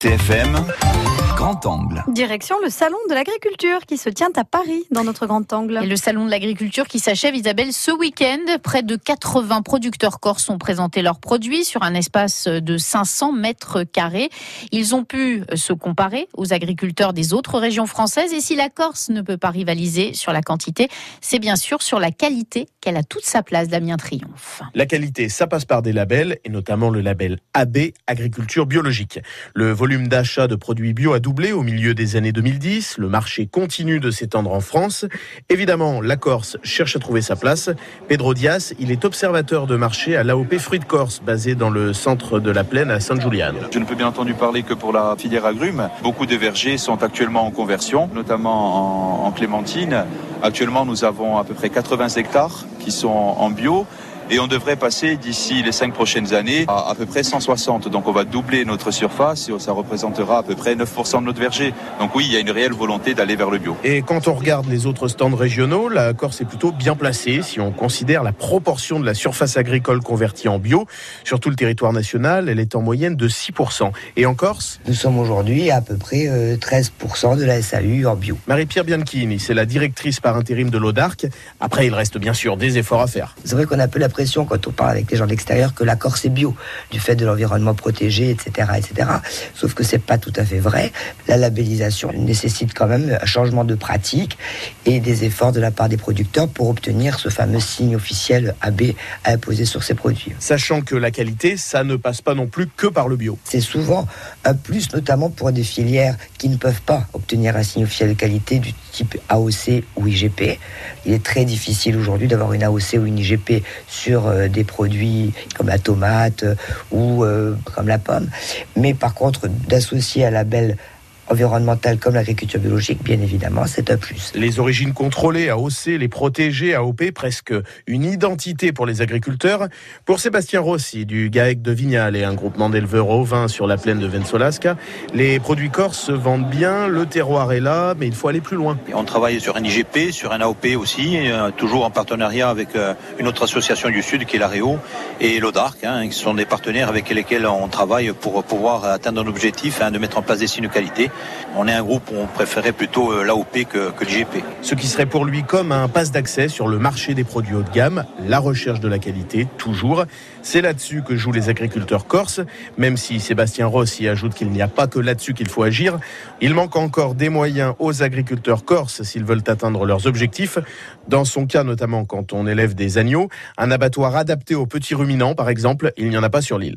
TFM, Grand Angle. Direction le salon de l'agriculture qui se tient à Paris dans notre Grand Angle. Et le salon de l'agriculture qui s'achève, Isabelle, ce week-end. Près de 80 producteurs corses ont présenté leurs produits sur un espace de 500 mètres carrés. Ils ont pu se comparer aux agriculteurs des autres régions françaises. Et si la Corse ne peut pas rivaliser sur la quantité, c'est bien sûr sur la qualité qu'elle a toute sa place, Damien Triomphe. La qualité, ça passe par des labels, et notamment le label AB, Agriculture biologique. Le volume d'achat de produits bio a doublé au milieu des années 2010. Le marché continue de s'étendre en France. Évidemment, la Corse cherche à trouver sa place. Pedro Dias, il est observateur de marché à l'AOP Fruits de Corse, basé dans le centre de la plaine à Sainte-Juliane. Je ne peux bien entendu parler que pour la filière agrumes. Beaucoup de vergers sont actuellement en conversion, notamment en, en clémentine. Actuellement, nous avons à peu près 80 hectares qui sont en bio et on devrait passer d'ici les cinq prochaines années à à peu près 160. Donc on va doubler notre surface et ça représentera à peu près 9% de notre verger. Donc oui, il y a une réelle volonté d'aller vers le bio. Et quand on regarde les autres stands régionaux, la Corse est plutôt bien placée si on considère la proportion de la surface agricole convertie en bio. Sur tout le territoire national, elle est en moyenne de 6%. Et en Corse? Nous sommes aujourd'hui à peu près euh, 13% de la SAU en bio. Marie-Pierre Bianchini, c'est la directrice par intérim de l'Audarc. Après, il reste bien sûr des efforts à faire. C'est vrai qu'on a un peu l'impression quand on parle avec les gens de l'extérieur que la Corse est bio, du fait de l'environnement protégé, etc., etc. Sauf que c'est pas tout à fait vrai. La labellisation nécessite quand même un changement de pratique et des efforts de la part des producteurs pour obtenir ce fameux signe officiel AB à imposer sur ces produits. Sachant que la qualité, ça ne passe pas non plus que par le bio. C'est souvent un plus, notamment pour des filières qui ne peuvent pas obtenir un signe officiel de qualité du type AOC ou IGP. Il est très difficile aujourd'hui d'avoir une AOC ou une IGP sur euh, des produits comme la tomate euh, ou euh, comme la pomme. Mais par contre, d'associer un label environnemental comme l'agriculture biologique, bien évidemment, c'est un plus. Les origines contrôlées, AOC, les protégés, AOP, presque une identité pour les agriculteurs. Pour Sébastien Rossi, du GAEC de Vignal et un groupement d'éleveurs au vin sur la plaine de Vensolasca, les produits corses se vendent bien, le terroir est là, mais il faut aller plus loin. Et On travaille sur un IGP, sur un AOP aussi, euh, toujours en partenariat avec euh, une autre association du Sud qui est l'AREO et l'ODARC, hein, qui sont des partenaires avec lesquels on travaille pour pouvoir atteindre un objectif hein, de mettre en place des signes de qualité. On est un groupe où on préférait plutôt euh, l'AOP que, que l'IGP. Ce qui serait pour lui comme un passe d'accès sur le marché des produits haut de gamme, la recherche de la qualité, toujours. C'est là-dessus que jouent les agriculteurs corses, même si Sébastien Rossi ajoute qu'il n'y a pas que là-dessus qu'il faut agir. Il manque encore des moyens aux agriculteurs corses s'ils veulent atteindre leurs objectifs. Dans son cas, notamment quand on élève des agneaux, un abattoir adapté aux petits ruminants, par exemple, il n'y en a pas sur l'île.